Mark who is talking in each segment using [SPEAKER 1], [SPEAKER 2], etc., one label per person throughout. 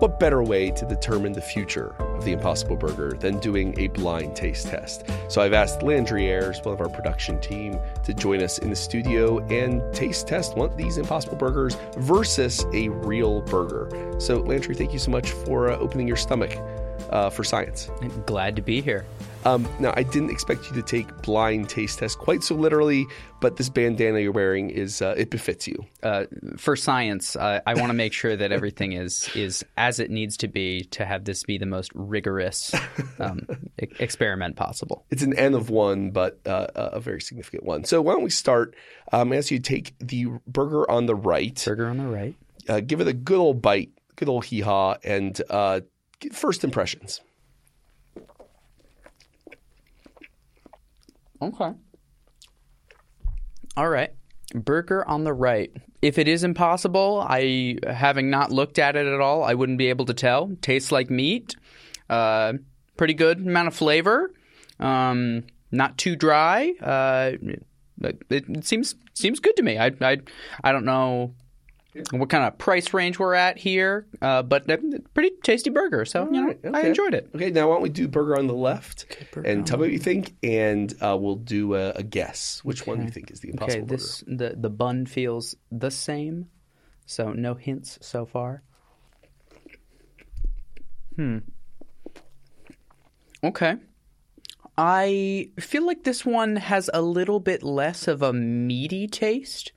[SPEAKER 1] what better way to determine the future of the Impossible Burger than doing a blind taste test? So I've asked Landry Ayres, one of our production team, to join us in the studio and taste test one of these Impossible Burgers versus a real burger. So, Landry, thank you so much for uh, opening your stomach uh, for science.
[SPEAKER 2] Glad to be here.
[SPEAKER 1] Um, now, I didn't expect you to take blind taste tests quite so literally, but this bandana you're wearing is uh, it befits you.
[SPEAKER 2] Uh, for science, uh, I want to make sure that everything is is as it needs to be to have this be the most rigorous um, e- experiment possible.
[SPEAKER 1] It's an N of one, but uh, a very significant one. So why don't we start? Um, as you to take the burger on the right,
[SPEAKER 2] Burger on the right.
[SPEAKER 1] uh, give it a good old bite, good old hee haw, and uh, first impressions.
[SPEAKER 2] Okay. All right. Burger on the right. If it is impossible, I having not looked at it at all, I wouldn't be able to tell. Tastes like meat. Uh, pretty good amount of flavor. Um, not too dry. Uh, it, it seems seems good to me. I I I don't know what kind of price range we're at here, uh, but a pretty tasty burger. So you know,
[SPEAKER 1] right,
[SPEAKER 2] I enjoyed it.
[SPEAKER 1] Okay, now why don't we do burger on the left
[SPEAKER 2] burger
[SPEAKER 1] and tell me what you think, and uh, we'll do a, a guess which one you think is the impossible
[SPEAKER 2] Okay, this the the bun feels the same, so no hints so far. Hmm. Okay. I feel like this one has a little bit less of a meaty taste.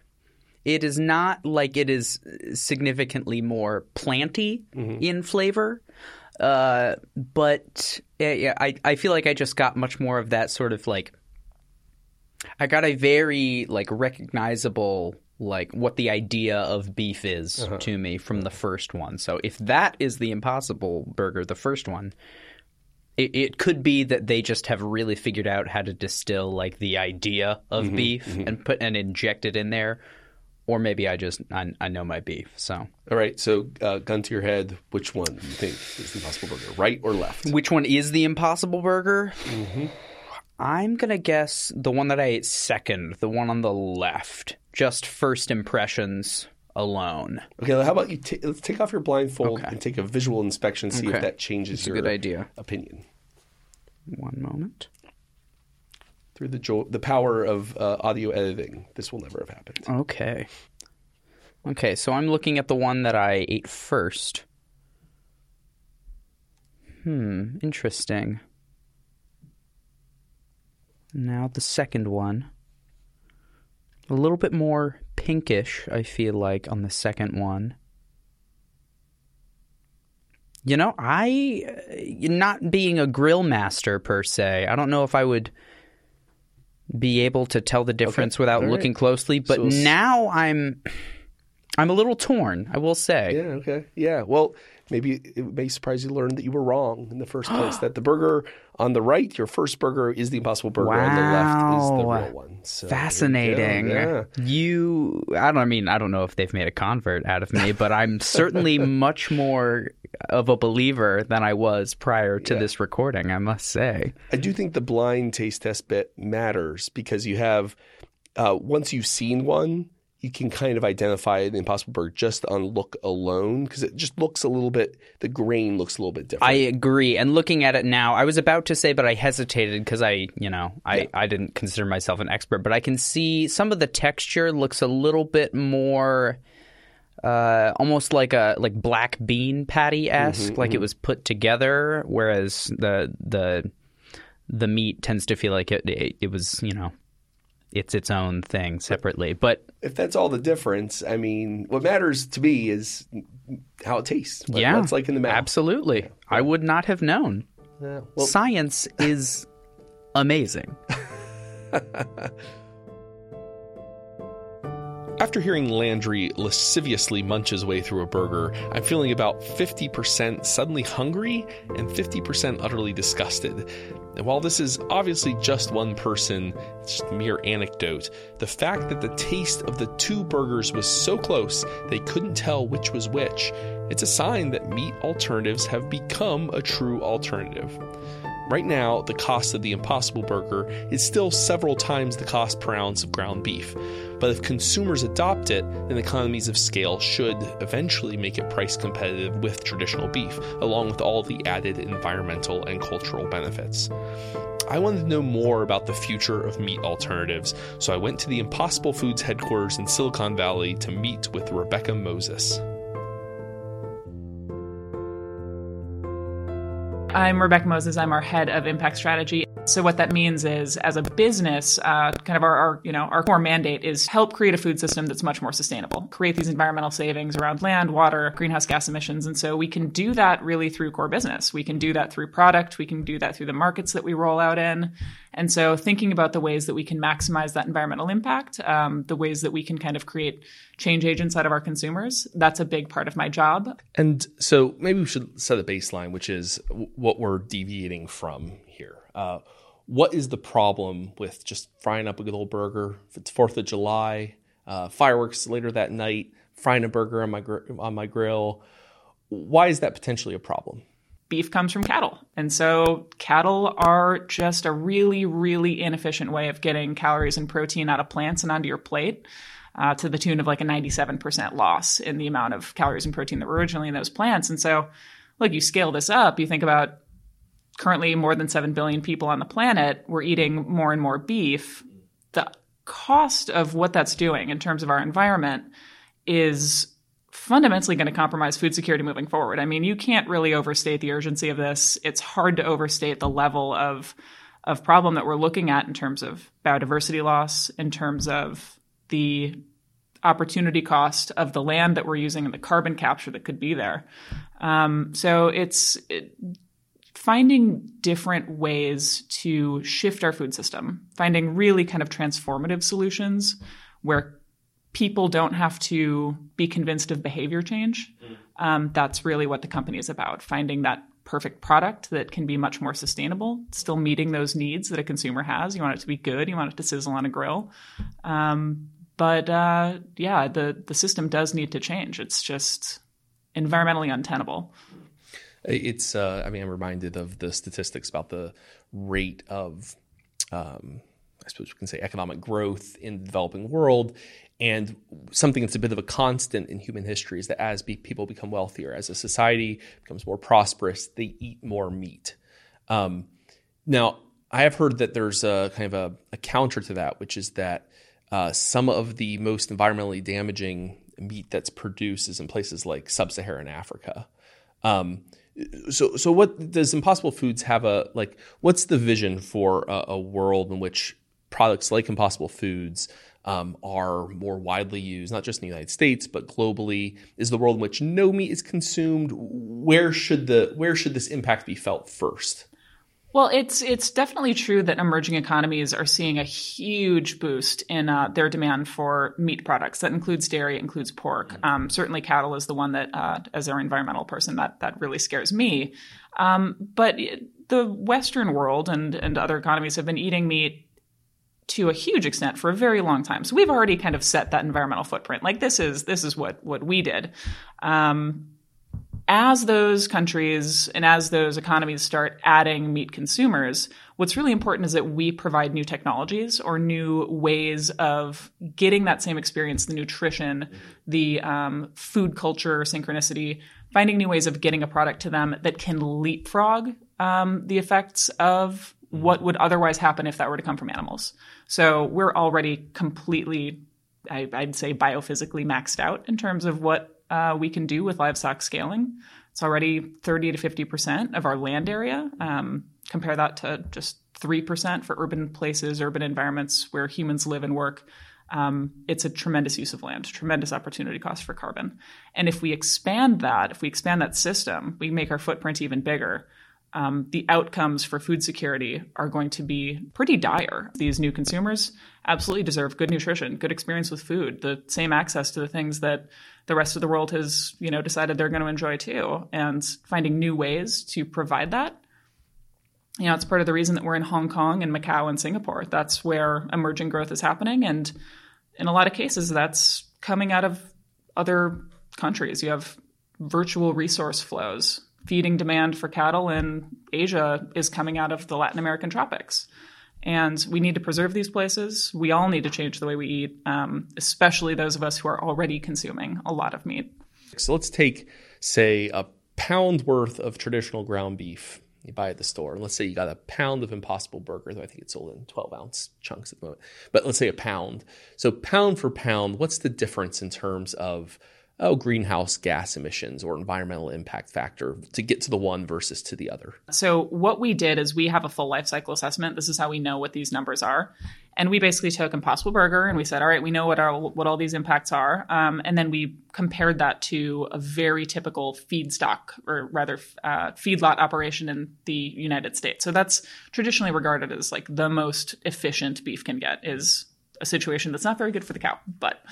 [SPEAKER 2] It is not like it is uh, significantly more planty mm-hmm. in flavor. Uh, but uh, yeah, I, I feel like I just got much more of that sort of like I got a very like recognizable like what the idea of beef is uh-huh. to me from the first one. So if that is the impossible burger, the first one, it, it could be that they just have really figured out how to distill like the idea of mm-hmm. beef mm-hmm. and put and inject it in there. Or maybe I just I, I know my beef. So
[SPEAKER 1] All right, so uh, gun to your head, which one do you think is the impossible burger, right or left?
[SPEAKER 2] which one is the impossible burger? I'm gonna guess the one that I ate second, the one on the left. Just first impressions alone.
[SPEAKER 1] Okay, how about you? ta let's take off your blindfold
[SPEAKER 2] Okay.
[SPEAKER 1] and take a visual inspection, see if that changes
[SPEAKER 2] That's
[SPEAKER 1] your
[SPEAKER 2] good idea.
[SPEAKER 1] opinion
[SPEAKER 2] One moment.
[SPEAKER 1] Through the jo- the power of uh, audio editing. This will never have happened.
[SPEAKER 2] Okay. Okay, so I'm looking at the one that I ate first. Hmm, interesting. Now the second one. A little bit more pinkish, I feel like, on the second one. You know, I, uh, not being a grill master per se, I don't know if I would be able to tell the difference without
[SPEAKER 1] All right.
[SPEAKER 2] looking closely, but
[SPEAKER 1] So
[SPEAKER 2] now I'm, I'm a little torn, I will say.
[SPEAKER 1] Yeah. Okay. Yeah. Well, maybe it may surprise you to learn that you were wrong in the first place. that the burger on the right, your first burger, is the impossible burger. On the left is the
[SPEAKER 2] Wow.
[SPEAKER 1] real one. So, there you.
[SPEAKER 2] Fascinating.
[SPEAKER 1] Yeah.
[SPEAKER 2] You, I don't I mean, I don't know if they've made a convert out of me, but I'm certainly much more of a believer than I was prior to this recording, I must say.
[SPEAKER 1] I do think the blind taste test bit matters because you have uh, once you've seen one, you can kind of identify the Impossible Burger just on look alone because it just looks a little bit. The grain looks a little bit different.
[SPEAKER 2] I agree. And looking at it now, I was about to say, but I hesitated because I, you know, I, I didn't consider myself an expert, but I can see some of the texture looks a little bit more. Uh, almost like a like black bean patty esque, like it was put together. Whereas the the the meat tends to feel like it, it it was you know it's its own thing separately. But
[SPEAKER 1] if that's all the difference, I mean, what matters to me is how it tastes. What,
[SPEAKER 2] yeah,
[SPEAKER 1] it's like in the mouth.
[SPEAKER 2] Absolutely, I would not have known.
[SPEAKER 1] Yeah. Well,
[SPEAKER 2] Science is amazing.
[SPEAKER 3] After hearing Landry lasciviously munch his way through a burger, I'm feeling about 50% suddenly hungry and 50% utterly disgusted. And while this is obviously just one person, it's just mere anecdote, the fact that the taste of the two burgers was so close they couldn't tell which was which, it's a sign that meat alternatives have become a true alternative.
[SPEAKER 1] Right now, the cost of the Impossible Burger is still several times the cost per ounce of ground beef. But if consumers adopt it, then economies of scale should eventually make it price competitive with traditional beef, along with all the added environmental and cultural benefits. I wanted to know more about the future of meat alternatives, so I went to the Impossible Foods headquarters in Silicon Valley to meet with Rebecca Moses.
[SPEAKER 4] I'm Rebecca Moses. I'm our head of impact strategy. So what that means is, as a business, uh, kind of our, our, you know our core mandate is help create a food system that's much more sustainable, create these environmental savings around land, water, greenhouse gas emissions, and so we can do that really through core business. We can do that through product. We can do that through the markets that we roll out in, and so thinking about the ways that we can maximize that environmental impact, um, the ways that we can kind of create change agents out of our consumers, that's a big part of my job.
[SPEAKER 1] And so maybe we should set a baseline, which is what we're deviating from. Uh, what is the problem with just frying up a good old burger? If it's Fourth of July, uh, fireworks later that night, frying a burger on my gr- on my grill. Why is that potentially a problem?
[SPEAKER 4] Beef comes from cattle. And so cattle are just a really, really inefficient way of getting calories and protein out of plants and onto your plate. Uh, to the tune of like a 97% loss in the amount of calories and protein that were originally in those plants. And so, look, you scale this up, you think about currently more than 7 billion people on the planet, we're eating more and more beef. The cost of what that's doing in terms of our environment is fundamentally going to compromise food security moving forward. I mean, you can't really overstate the urgency of this. It's hard to overstate the level of of problem that we're looking at in terms of biodiversity loss, in terms of the opportunity cost of the land that we're using and the carbon capture that could be there. Um, so it's it, finding different ways to shift our food system, finding really kind of transformative solutions where people don't have to be convinced of behavior change. Um, that's really what the company is about finding that perfect product that can be much more sustainable, still meeting those needs that a consumer has. You want it to be good, you want it to sizzle on a grill. Um, but uh, yeah, the, the system does need to change. It's just environmentally untenable.
[SPEAKER 1] It's, uh, I mean, I'm reminded of the statistics about the rate of, um, I suppose we can say, economic growth in the developing world. And something that's a bit of a constant in human history is that as be- people become wealthier, as a society becomes more prosperous, they eat more meat. Um, now, I have heard that there's a kind of a, a counter to that, which is that uh, some of the most environmentally damaging meat that's produced is in places like sub-Saharan Africa. Um, so so what does Impossible Foods have a like? What's the vision for a, a world in which products like Impossible Foods um, are more widely used, not just in the United States but globally? Is the world in which no meat is consumed? Where should the where should this impact be felt first?
[SPEAKER 4] Well, it's it's definitely true that emerging economies are seeing a huge boost in uh, their demand for meat products. That includes dairy, includes pork. Mm-hmm. Um, certainly, cattle is the one that, uh, as an environmental person, that that really scares me. Um, but the Western world and and other economies have been eating meat to a huge extent for a very long time. So we've already kind of set that environmental footprint. Like this is this is what what we did. Um, as those countries and as those economies start adding meat consumers, what's really important is that we provide new technologies or new ways of getting that same experience, the nutrition, the um, food culture synchronicity, finding new ways of getting a product to them that can leapfrog um, the effects of what would otherwise happen if that were to come from animals. So we're already completely, I, would say, biophysically maxed out in terms of what uh, we can do with livestock scaling. It's already 30 to 50% of our land area. Um, compare that to just 3% for urban places, urban environments where humans live and work. Um, it's a tremendous use of land, tremendous opportunity cost for carbon. And if we expand that, if we expand that system, we make our footprint even bigger. Um, the outcomes for food security are going to be pretty dire. These new consumers absolutely deserve good nutrition, good experience with food, the same access to the things that the rest of the world has, you know, decided they're going to enjoy too. And finding new ways to provide that. You know, it's part of the reason that we're in Hong Kong and Macau and Singapore. That's where emerging growth is happening. And in a lot of cases, that's coming out of other countries. You have virtual resource flows feeding demand for cattle in Asia is coming out of the Latin American tropics. And we need to preserve these places. We all need to change the way we eat, um, especially those of us who are already consuming a lot of meat.
[SPEAKER 1] So let's take, say, a pound worth of traditional ground beef you buy at the store. And let's say you got a pound of Impossible Burger, though I think it's sold in 12 ounce chunks at the moment. But let's say a pound. So, pound for pound, what's the difference in terms of oh, greenhouse gas emissions or environmental impact factor to get to the one versus to the other?
[SPEAKER 4] So, what we did is we have a full life cycle assessment. This is how we know what these numbers are. And we basically took Impossible Burger and we said, all right, we know what our what all these impacts are, um, and then we compared that to a very typical feedstock or rather uh, feedlot operation in the United States. So that's traditionally regarded as like the most efficient beef can get is a situation that's not very good for the cow. But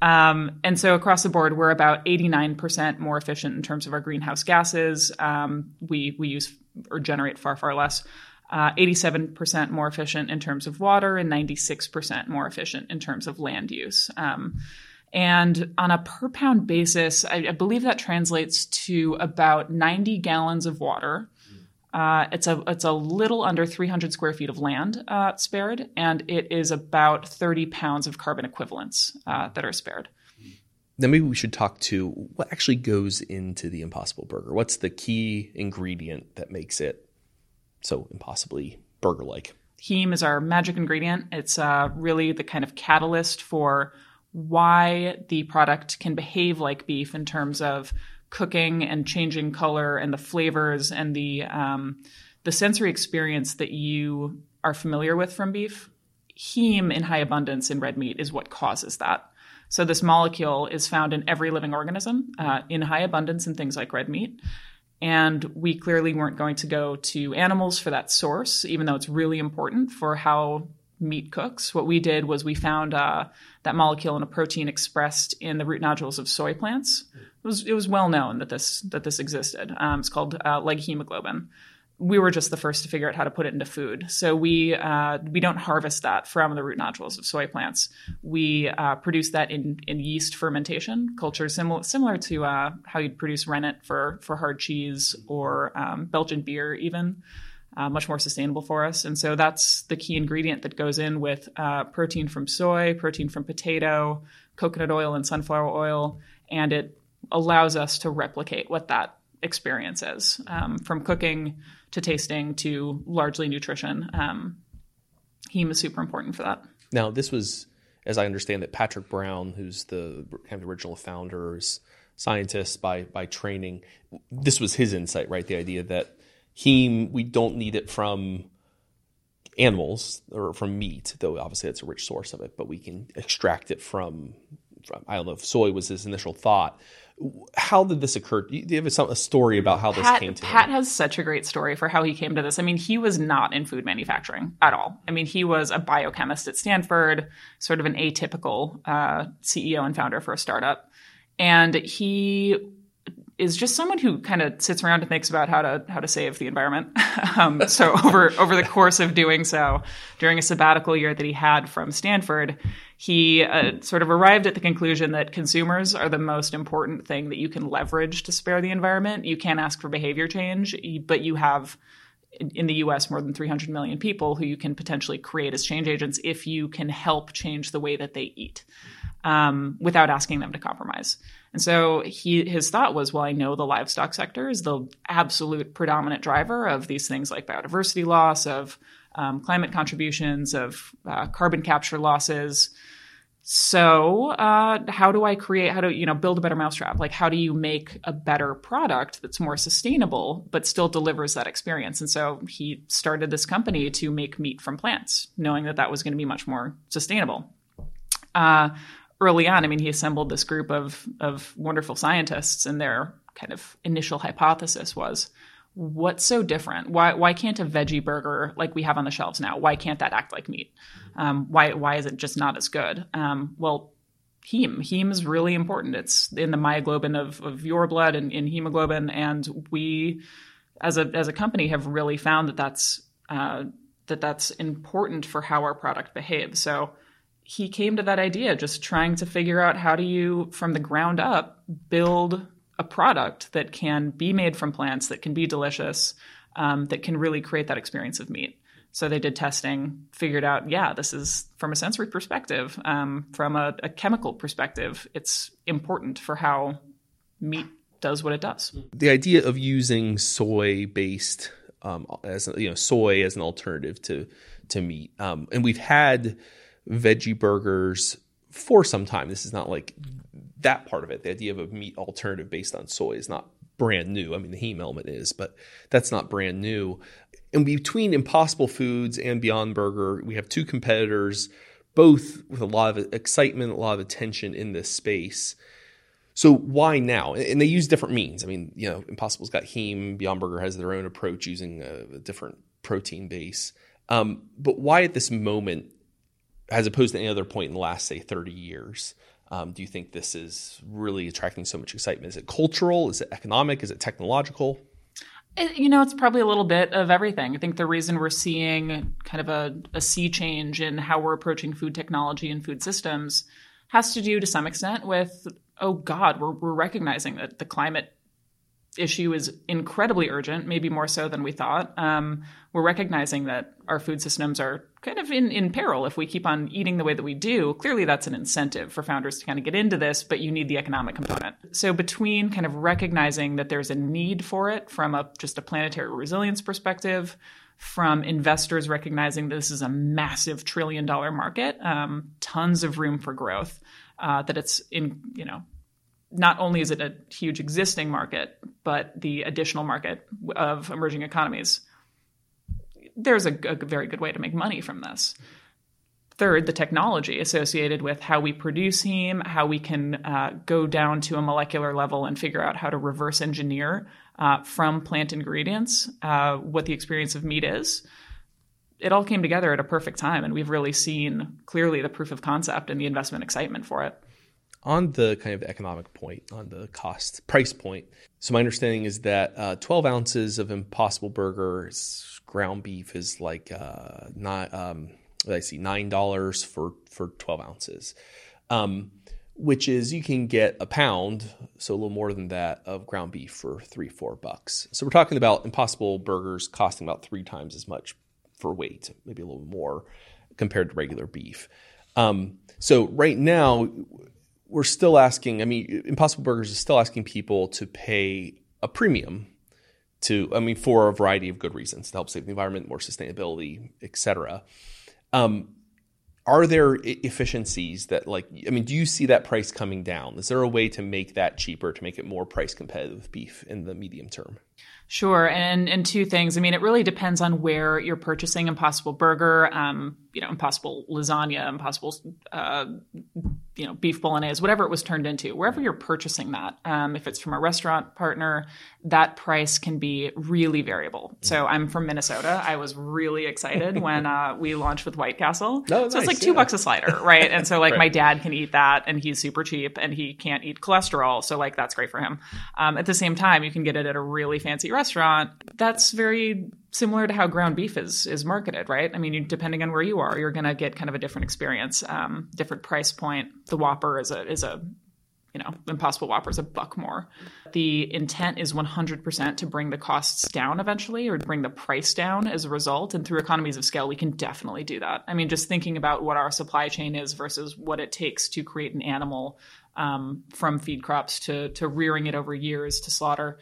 [SPEAKER 4] um, and so across the board, we're about 89% more efficient in terms of our greenhouse gases. Um, we we use or generate far far less. Uh, 87% more efficient in terms of water and 96% more efficient in terms of land use. Um, and on a per pound basis, I, I, believe that translates to about 90 gallons of water uh, it's a it's a little under 300 square feet of land uh, spared, and it is about 30 pounds of carbon equivalents uh, that are spared.
[SPEAKER 1] Then maybe we should talk to what actually goes into the Impossible Burger. What's the key ingredient that makes it so impossibly burger-like?
[SPEAKER 4] Heme is our magic ingredient. It's uh, really the kind of catalyst for why the product can behave like beef in terms of cooking and changing color and the flavors and the um, the sensory experience that you are familiar with from beef. Heme in high abundance in red meat is what causes that. So this molecule is found in every living organism uh, in high abundance in things like red meat. And we clearly weren't going to go to animals for that source, even though it's really important for how meat cooks. What we did was we found uh, that molecule in a protein expressed in the root nodules of soy plants. It was it was well known that this that this existed. Um, it's called uh, leghemoglobin. We were just the first to figure out how to put it into food. So we uh, we don't harvest that from the root nodules of soy plants. We uh, produce that in, in yeast fermentation cultures, similar similar to uh, how you'd produce rennet for for hard cheese or um, Belgian beer, even uh, much more sustainable for us. And so that's the key ingredient that goes in with uh, protein from soy, protein from potato, coconut oil, and sunflower oil. And it allows us to replicate what that experience is um, from cooking to tasting to largely nutrition. Um, heme is super important for that.
[SPEAKER 1] Now, this was, as I understand it, Patrick Brown, who's the kind of original founders, scientist by by training. This was his insight, right? The idea that heme, we don't need it from animals or from meat, though obviously that's a rich source of it, but we can extract it from, from I don't know if soy was his initial thought. How did this occur? Do you have a, a story about how
[SPEAKER 4] Pat,
[SPEAKER 1] this came to
[SPEAKER 4] Pat
[SPEAKER 1] him?
[SPEAKER 4] has such a great story for how he came to this. I mean, he was not in food manufacturing at all. I mean, he was a biochemist at Stanford, sort of an atypical uh, CEO and founder for a startup. And he is just someone who kind of sits around and thinks about how to how to save the environment. um, so over over the course of doing so, during a sabbatical year that he had from Stanford, he uh, sort of arrived at the conclusion that consumers are the most important thing that you can leverage to spare the environment. You can't ask for behavior change, but you have in the US more than 300 million people who you can potentially create as change agents if you can help change the way that they eat um, without asking them to compromise. And so he his thought was, well, I know the livestock sector is the absolute predominant driver of these things like biodiversity loss, of um, climate contributions, of uh, carbon capture losses. So uh, how do I create? How do you know build a better mousetrap? Like how do you make a better product that's more sustainable but still delivers that experience? And so he started this company to make meat from plants, knowing that that was going to be much more sustainable. Uh, early on, I mean, he assembled this group of of wonderful scientists, and their kind of initial hypothesis was, what's so different? Why why can't a veggie burger like we have on the shelves now? Why can't that act like meat? Um, why why is it just not as good? Um, well, heme heme is really important. It's in the myoglobin of of your blood and in hemoglobin, and we as a as a company have really found that that's uh, that that's important for how our product behaves. So he came to that idea just trying to figure out how do you from the ground up build a product that can be made from plants, that can be delicious, um, that can really create that experience of meat. So they did testing, figured out, yeah, this is from a sensory perspective, um, from a, a chemical perspective, it's important for how meat does what it does.
[SPEAKER 1] The idea of using soy based um, as you know soy as an alternative to to meat, um, and we've had veggie burgers for some time. This is not like that part of it. The idea of a meat alternative based on soy is not brand new. I mean, the heme element is, but that's not brand new. And between Impossible Foods and Beyond Burger, we have two competitors, both with a lot of excitement, a lot of attention in this space. So why now? And they use different means. I mean, you know, Impossible's got heme. Beyond Burger has their own approach using a, a different protein base. Um, but why at this moment, as opposed to any other point in the last, say, 30 years, um, do you think this is really attracting so much excitement? Is it cultural? Is it economic? Is it technological?
[SPEAKER 4] You know, it's probably a little bit of everything. I think the reason we're seeing kind of a, a sea change in how we're approaching food technology and food systems has to do to some extent with, oh God, we're, we're recognizing that the climate issue is incredibly urgent, maybe more so than we thought. Um, we're recognizing that our food systems are kind of in, in peril if we keep on eating the way that we do. Clearly, that's an incentive for founders to kind of get into this, but you need the economic component. So, between kind of recognizing that there's a need for it from a just a planetary resilience perspective, from investors recognizing that this is a massive trillion dollar market, um, tons of room for growth, uh, that it's in, you know, not only is it a huge existing market, but the additional market of emerging economies. There's a, a, very good way to make money from this. Third, the technology associated with how we produce heme, how we can uh, go down to a molecular level and figure out how to reverse engineer uh, from plant ingredients uh, what the experience of meat is. It all came together at a perfect time, and we've really seen clearly the proof of concept and the investment excitement for it
[SPEAKER 1] on the kind of economic point, on the cost price point. So my understanding is that uh, 12 ounces of Impossible Burger ground beef is like uh, not. Um, I see nine dollars for for 12 ounces, um, which is you can get a pound, so a little more than that of ground beef for three four bucks. So we're talking about Impossible Burgers costing about three times as much for weight, maybe a little more compared to regular beef. Um, so right now, we're still asking. I mean, Impossible Burgers is still asking people to pay a premium to. I mean, for a variety of good reasons to help save the environment, more sustainability, etc. Um, are there efficiencies that like i mean do you see that price coming down is there a way to make that cheaper to make it more price competitive with beef in the medium term
[SPEAKER 4] Sure, and and two things. I mean, it really depends on where you're purchasing Impossible Burger, um, you know, Impossible lasagna, Impossible, uh, you know, beef bolognese, whatever it was turned into. Wherever you're purchasing that, um, if it's from a restaurant partner, that price can be really variable. So I'm from Minnesota. I was really excited when uh, we launched with White Castle. Oh, nice, so it's like two yeah. bucks a slider, right? And so like right. my dad can eat that, and he's super cheap, and he can't eat cholesterol, so like that's great for him. Um, at the same time, you can get it at a really fancy restaurant, that's very similar to how ground beef is is marketed, right? I mean, you, depending on where you are, you're going to get kind of a different experience, um, different price point. The Whopper is a is a you know, Impossible Whopper is a buck more. The intent is 100% to bring the costs down eventually or bring the price down as a result. And through economies of scale, we can definitely do that. I mean, just thinking about what our supply chain is versus what it takes to create an animal um, from feed crops to, to rearing it over years to slaughter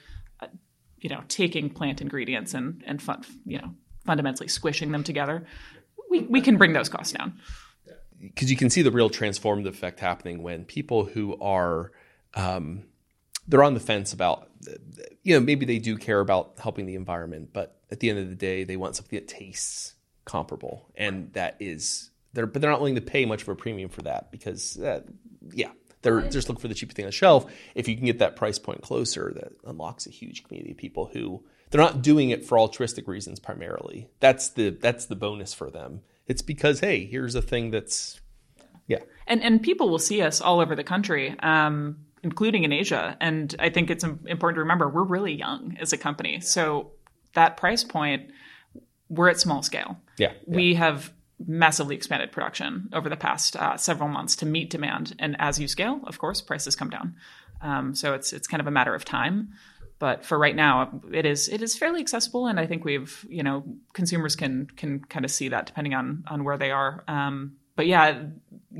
[SPEAKER 4] you know, taking plant ingredients and and fun, you know, fundamentally squishing them together, we we can bring those costs down.
[SPEAKER 1] Because you can see the real transformative effect happening when people who are um, they're on the fence about you know maybe they do care about helping the environment, but at the end of the day, they want something that tastes comparable, and that is they're but they're not willing to pay much of a premium for that because uh, yeah they're just looking for the cheapest thing on the shelf. If you can get that price point closer, that unlocks a huge community of people who they're not doing it for altruistic reasons primarily. That's the that's the bonus for them. It's because hey, here's a thing that's yeah.
[SPEAKER 4] And and people will see us all over the country. Um, including in Asia. And I think it's important to remember we're really young as a company. So that price point, we're at small scale.
[SPEAKER 1] Yeah.
[SPEAKER 4] yeah. We have massively expanded production over the past uh, several months to meet demand. And as you scale, of course, prices come down. Um, so it's it's kind of a matter of time. But for right now, it is it is fairly accessible, and I think we've you know consumers can can kind of see that depending on on where they are. Um, but yeah,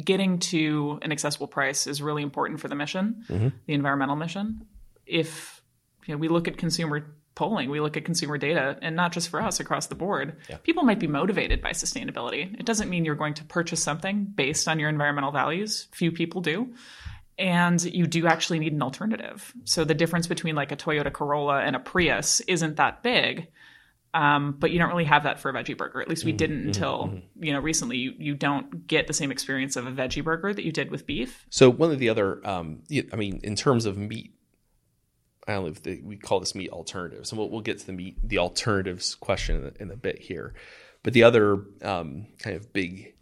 [SPEAKER 4] getting to an accessible price is really important for the mission, mm-hmm. the environmental mission. If you know, we look at consumer polling, we look at consumer data, and not just for us across the board. Yeah. People might be motivated by sustainability. It doesn't mean you're going to purchase something based on your environmental values. Few people do. And you do actually need an alternative. So the difference between like a Toyota Corolla and a Prius isn't that big. Um, but you don't really have that for a veggie burger. At least we mm-hmm, didn't mm-hmm, until mm-hmm. you know recently. You you don't get the same experience of a veggie burger that you did with beef.
[SPEAKER 1] So one of the other, um, I mean, in terms of meat I don't know if they, we call this meat alternatives, and we'll, we'll get to the meat the alternatives question in a, in a bit here. But the other um, kind of big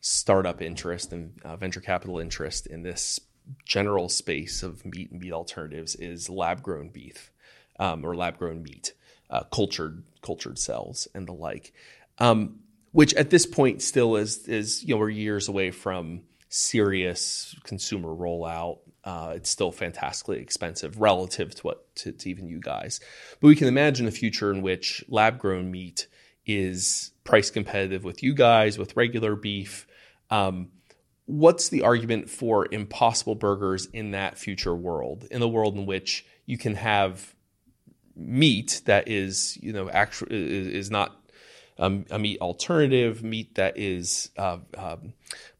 [SPEAKER 1] startup interest and uh, venture capital interest in this general space of meat and meat alternatives is lab grown beef um, or lab grown meat, uh, cultured cultured cells and the like, um, which at this point still is is you know we're years away from serious consumer rollout uh, it's still fantastically expensive relative to what to, to, even you guys. But we can imagine a future in which lab grown meat is price competitive with you guys, with regular beef. Um, what's the argument for impossible burgers in that future world? In the world in which you can have meat that is, you know, actually is not um, a meat alternative, meat that is uh, um,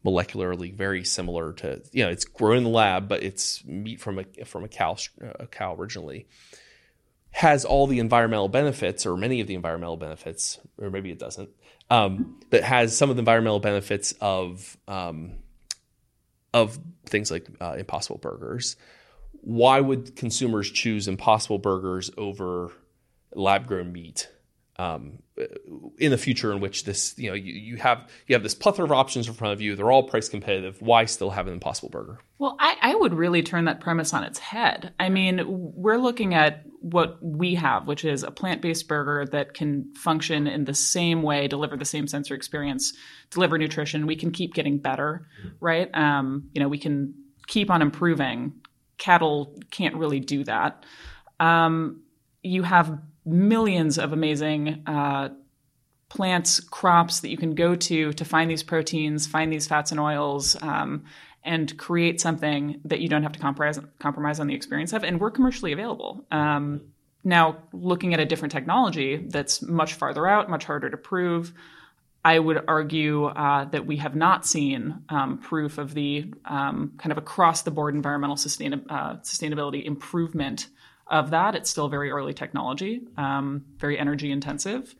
[SPEAKER 1] molecularly very similar to you know it's grown in the lab, but it's meat from a from a cow a cow originally has all the environmental benefits or many of the environmental benefits, or maybe it doesn't, um, but has some of the environmental benefits of um, of things like uh, Impossible Burgers. Why would consumers choose Impossible Burgers over lab grown meat? Um, in the future in which this you know you, you have you have this plethora of options in front of you. They're all price competitive. Why still have an impossible burger?
[SPEAKER 4] Well I, I would really turn that premise on its head. I mean we're looking at what we have which is a plant-based burger that can function in the same way deliver the same sensory experience deliver nutrition. We can keep getting better right? Um, you know we can keep on improving. Cattle can't really do that. Um, you have millions of amazing uh, plants, crops that you can go to to find these proteins, find these fats and oils, um, and create something that you don't have to compromise, compromise on the experience of. And we're commercially available. Um, now, looking at a different technology that's much farther out, much harder to prove, I would argue uh, that we have not seen um, proof of the um, kind of across the board environmental sustain- uh, sustainability improvement of that. It's still very early technology, um, very energy intensive.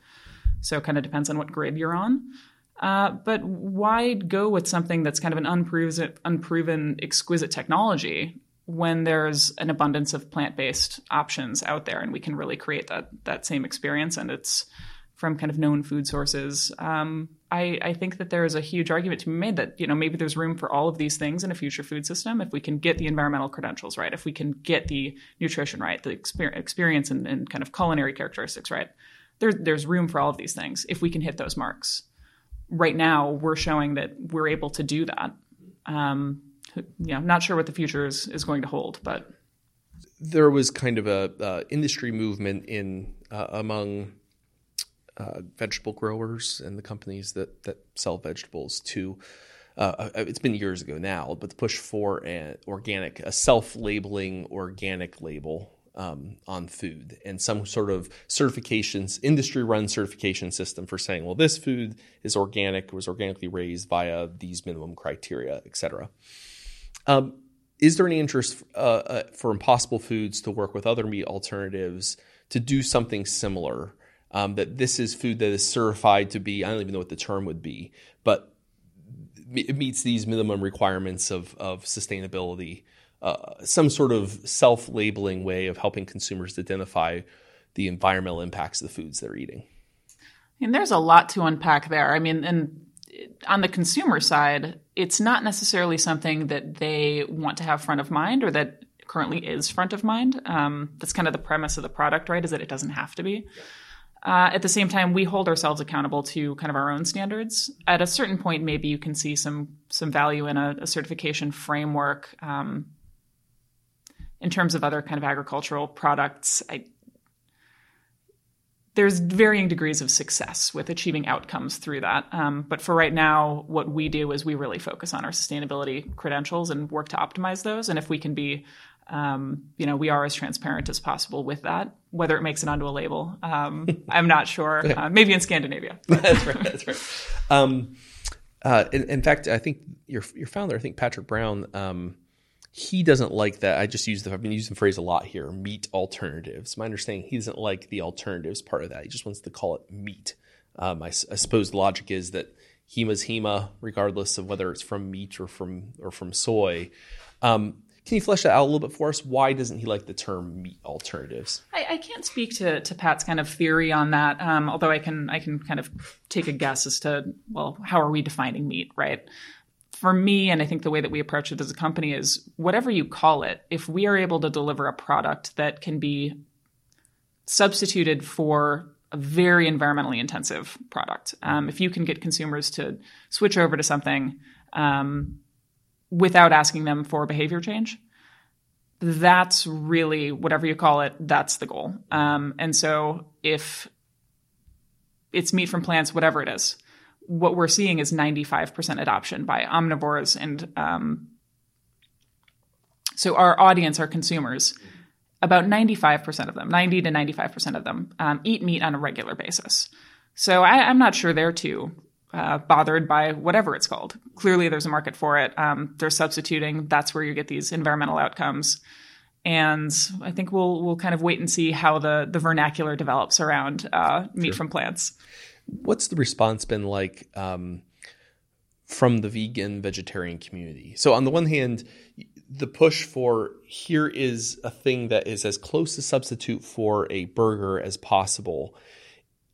[SPEAKER 4] So it kind of depends on what grid you're on. Uh, but why go with something that's kind of an unproven, unproven, exquisite technology when there's an abundance of plant-based options out there, and we can really create that that same experience, and it's from kind of known food sources. Um, I, I, think that there is a huge argument to be made that you know maybe there's room for all of these things in a future food system if we can get the environmental credentials right, if we can get the nutrition right, the experience and, and kind of culinary characteristics right. There, there's room for all of these things if we can hit those marks. Right now, we're showing that we're able to do that. Um, you know, not sure what the future is, is going to hold, but
[SPEAKER 1] there was kind of a uh, industry movement in uh, among uh, vegetable growers and the companies that that sell vegetables to. Uh, uh, it's been years ago now, but the push for an organic, a self-labeling organic label um, on food and some sort of certifications, industry-run certification system for saying, well, this food is organic, was organically raised via these minimum criteria, et cetera. Um, is there any interest uh, uh, for Impossible Foods to work with other meat alternatives to do something similar? Um, that this is food that is certified to be, I don't even know what the term would be, but it meets these minimum requirements of, of sustainability, uh, some sort of self labeling way of helping consumers identify the environmental impacts of the foods they're eating.
[SPEAKER 4] And there's a lot to unpack there. I mean, and on the consumer side, it's not necessarily something that they want to have front of mind or that currently is front of mind. Um, that's kind of the premise of the product, right? Is that it doesn't have to be. Yeah. Uh, at the same time, we hold ourselves accountable to kind of our own standards. At a certain point, maybe you can see some some value in a, a certification framework. Um, in terms of other kind of agricultural products, I, there's varying degrees of success with achieving outcomes through that. Um, but for right now, what we do is we really focus on our sustainability credentials and work to optimize those. And if we can be, um, you know, we are as transparent as possible with that. Whether it makes it onto a label, um, I'm not sure. Uh, maybe in Scandinavia.
[SPEAKER 1] that's right. That's right. Um, uh, in, in, fact, I think your your founder, I think Patrick Brown um, he doesn't like that. I just use the I've been using the phrase a lot here. Meat alternatives. My understanding, he doesn't like the alternatives part of that. He just wants to call it meat. Um, I, I, suppose the logic is that heme's heme, regardless of whether it's from meat or from or from soy. Um, can you flesh that out a little bit for us? Why doesn't he like the term meat alternatives?
[SPEAKER 4] I, I can't speak to, to Pat's kind of theory on that, um, although I can I can kind of take a guess as to well, how are we defining meat, right? for me, and I think the way that we approach it as a company is whatever you call it, if we are able to deliver a product that can be substituted for a very environmentally intensive product, um, if you can get consumers to switch over to something um, without asking them for behavior change, that's really whatever you call it, that's the goal. Um, and so if it's meat from plants, whatever it is, what we're seeing is 95% adoption by omnivores and um, so our audience our consumers about 95% of them 90 to 95% of them um, eat meat on a regular basis so I, am not sure they're too uh, bothered by whatever it's called clearly there's a market for it um, they're substituting that's where you get these environmental outcomes and I think we'll we'll kind of wait and see how the the vernacular develops around uh, meat sure. from plants.
[SPEAKER 1] What's the response been like um, from the vegan vegetarian community? So on the one hand, the push for here is a thing that is as close a substitute for a burger as possible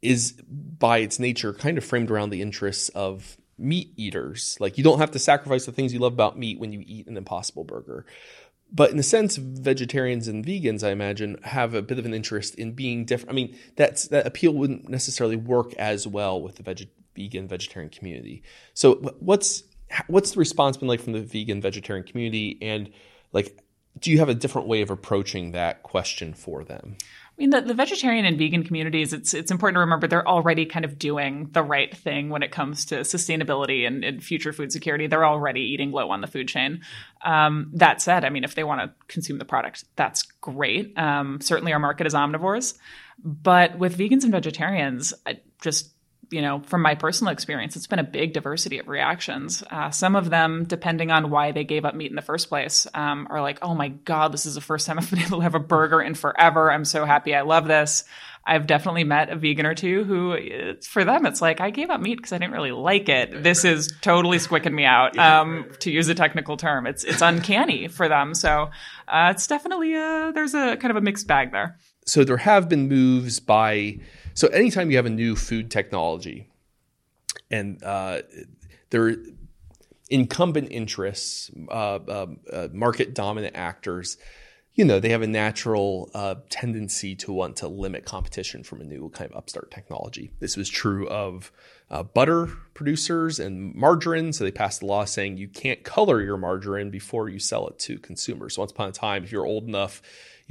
[SPEAKER 1] is by its nature kind of framed around the interests of meat eaters. Like you don't have to sacrifice the things you love about meat when you eat an impossible burger but in a sense, vegetarians and vegans, I imagine, have a bit of an interest in being different. I mean, that's that appeal wouldn't necessarily work as well with the veg- vegan vegetarian community. So, what's what's the response been like from the vegan vegetarian community, and like, do you have a different way of approaching that question for them?
[SPEAKER 4] I mean, the, the vegetarian and vegan communities, it's it's important to remember they're already kind of doing the right thing when it comes to sustainability and, and future food security. They're already eating low on the food chain. Um, that said, I mean, if they want to consume the product, that's great. Um, certainly, our market is omnivores, but with vegans and vegetarians, I just you know, from my personal experience, it's been a big diversity of reactions. Uh, some of them, depending on why they gave up meat in the first place, um, are like, "Oh my god, this is the first time I've been able to have a burger in forever. I'm so happy. I love this." I've definitely met a vegan or two who, for them, it's like I gave up meat because I didn't really like it. This is totally squicking me out. Um, to use a technical term, it's it's uncanny for them. So uh, it's definitely a, there's a kind of a mixed bag there.
[SPEAKER 1] So there have been moves by so anytime you have a new food technology, and uh, there incumbent interests, uh, uh, uh, market dominant actors, you know, they have a natural uh, tendency to want to limit competition from a new kind of upstart technology. This was true of uh, butter producers and margarine. So they passed a law saying you can't color your margarine before you sell it to consumers. Once upon a time, if you're old enough,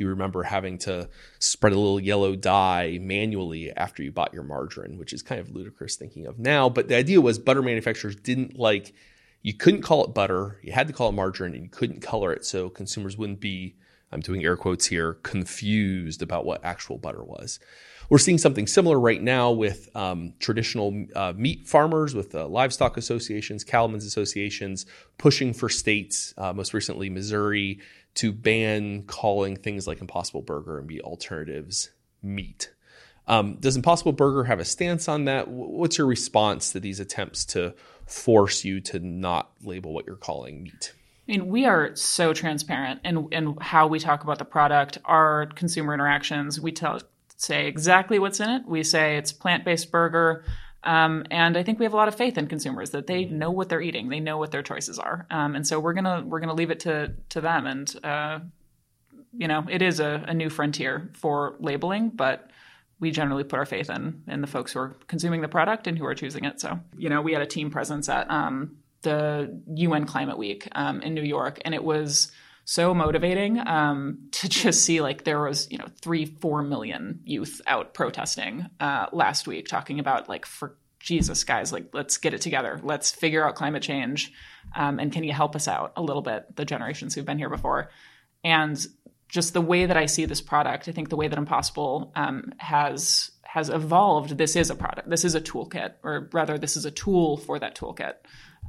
[SPEAKER 1] you remember having to spread a little yellow dye manually after you bought your margarine, which is kind of ludicrous thinking of now. But the idea was butter manufacturers didn't like, you couldn't call it butter, you had to call it margarine, and you couldn't color it so consumers wouldn't be, I'm doing air quotes here, confused about what actual butter was. We're seeing something similar right now with um, traditional uh, meat farmers, with uh, livestock associations, cattlemen's associations, pushing for states, uh, most recently Missouri, to ban calling things like Impossible Burger and meat alternatives meat. Um, does Impossible Burger have a stance on that? What's your response to these attempts to force you to not label what you're calling meat?
[SPEAKER 4] I mean, we are so transparent in, in how we talk about the product, our consumer interactions. We tell say exactly what's in it. We say it's plant based burger. Um, and I think we have a lot of faith in consumers that they know what they're eating, they know what their choices are, um, and so we're gonna we're gonna leave it to to them. And uh, you know, it is a, a, new frontier for labeling, but we generally put our faith in in the folks who are consuming the product and who are choosing it. So you know, we had a team presence at um, the UN Climate Week um, in New York, and it was so motivating um, to just see like there was you know three four million youth out protesting uh, last week talking about like for jesus guys like let's get it together. Let's figure out climate change um, and can you help us out a little bit the generations who've been here before? And just the way that i see this product i think the way that impossible um, has has evolved this is a product this is a toolkit or rather this is a tool for that toolkit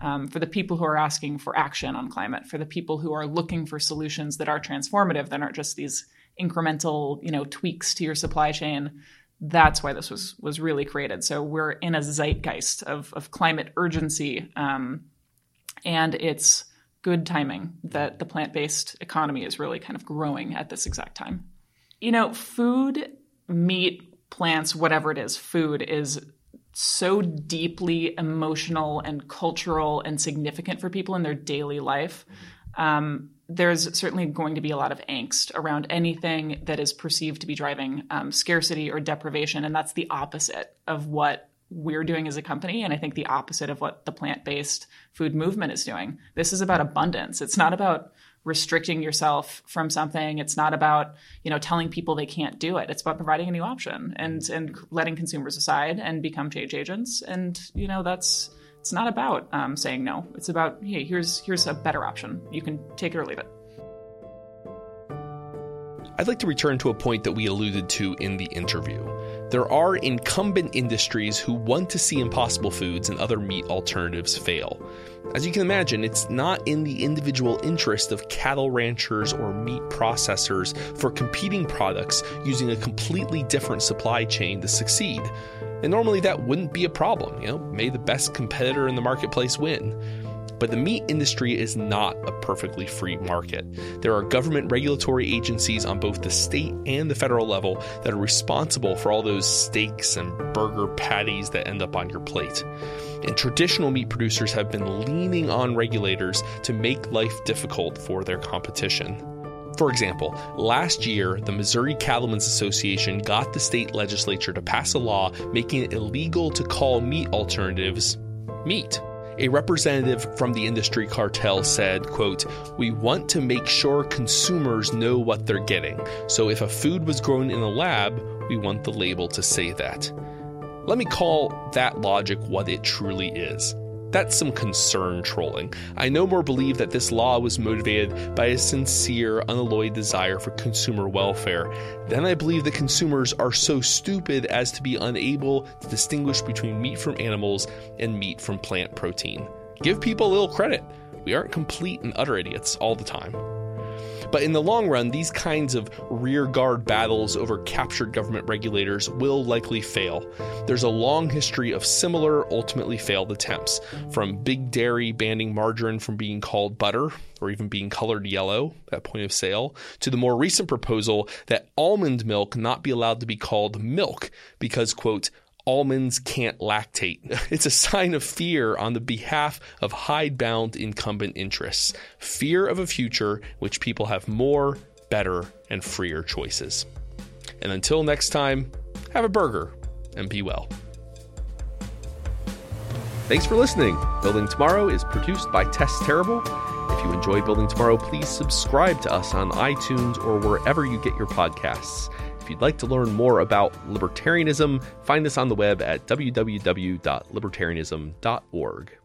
[SPEAKER 4] um, for the people who are asking for action on climate, for the people who are looking for solutions that are transformative, that aren't just these incremental, you know, tweaks to your supply chain. That's why this was was really created. So we're in a zeitgeist of of climate urgency, um, and it's good timing that the plant based economy is really kind of growing at this exact time. You know, food, meat, plants, whatever it is, food is so deeply emotional and cultural and significant for people in their daily life. Um, there's certainly going to be a lot of angst around anything that is perceived to be driving um, scarcity or deprivation. And that's the opposite of what we're doing as a company. And I think the opposite of what the plant based food movement is doing. This is about abundance. It's not about restricting yourself from something. It's not about, you know, telling people they can't do it. It's about providing a new option and and letting consumers decide and become change agents. And you know, that's it's not about um, saying no. It's about hey, here's here's a better option. You can take it or leave it.
[SPEAKER 1] I'd like to return to a point that we alluded to in the interview. There are incumbent industries who want to see impossible foods and other meat alternatives fail. As you can imagine, it's not in the individual interest of cattle ranchers or meat processors for competing products using a completely different supply chain to succeed. And normally that wouldn't be a problem, you know, may the best competitor in the marketplace win. But the meat industry is not a perfectly free market. There are government regulatory agencies on both the state and the federal level that are responsible for all those steaks and burger patties that end up on your plate. And traditional meat producers have been leaning on regulators to make life difficult for their competition. For example, last year, the Missouri Cattlemen's Association got the state legislature to pass a law making it illegal to call meat alternatives meat. A representative from the industry cartel said, quote, "We want to make sure consumers know what they're getting. So if a food was grown in a lab, we want the label to say that." Let me call that logic what it truly is. That's some concern trolling. I no more believe that this law was motivated by a sincere, unalloyed desire for consumer welfare than I believe that consumers are so stupid as to be unable to distinguish between meat from animals and meat from plant protein. Give people a little credit. We aren't complete and utter idiots all the time. But in the long run, these kinds of rearguard battles over captured government regulators will likely fail. There's a long history of similar, ultimately failed attempts, from Big Dairy banning margarine from being called butter or even being colored yellow at point of sale, to the more recent proposal that almond milk not be allowed to be called milk because, quote, almonds can't lactate. It's a sign of fear on the behalf of hidebound incumbent interests. Fear of a future which people have more, better, and freer choices. And until next time, have a burger and be well. Thanks for listening. Building Tomorrow is produced by Tess Terrible. If you enjoy Building Tomorrow, please subscribe to us on iTunes or wherever you get your podcasts. If you'd like to learn more about libertarianism, find us on the web at www.libertarianism.org.